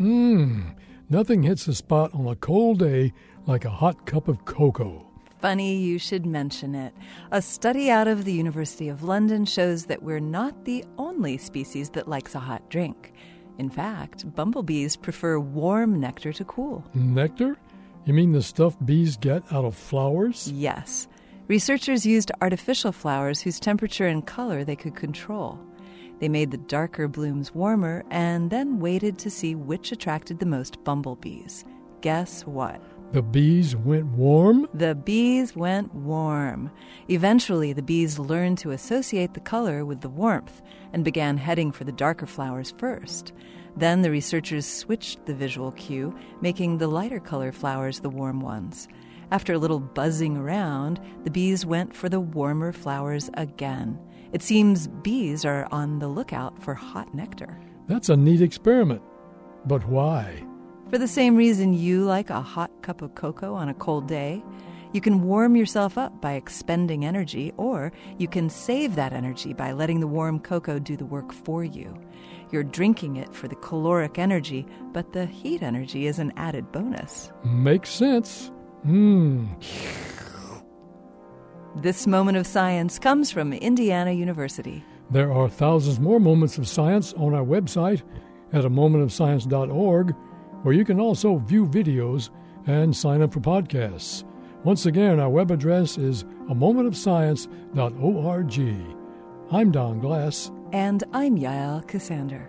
Mmm, nothing hits the spot on a cold day like a hot cup of cocoa. Funny you should mention it. A study out of the University of London shows that we're not the only species that likes a hot drink. In fact, bumblebees prefer warm nectar to cool. Nectar? You mean the stuff bees get out of flowers? Yes. Researchers used artificial flowers whose temperature and color they could control. They made the darker blooms warmer and then waited to see which attracted the most bumblebees. Guess what? The bees went warm? The bees went warm. Eventually, the bees learned to associate the color with the warmth and began heading for the darker flowers first. Then the researchers switched the visual cue, making the lighter color flowers the warm ones. After a little buzzing around, the bees went for the warmer flowers again. It seems bees are on the lookout for hot nectar. That's a neat experiment. But why? For the same reason you like a hot cup of cocoa on a cold day, you can warm yourself up by expending energy, or you can save that energy by letting the warm cocoa do the work for you. You're drinking it for the caloric energy, but the heat energy is an added bonus. Makes sense. Mmm. This moment of science comes from Indiana University. There are thousands more moments of science on our website at a momentofscience.org, where you can also view videos and sign up for podcasts. Once again, our web address is a momentofscience.org. I'm Don Glass. And I'm Yael Ksander.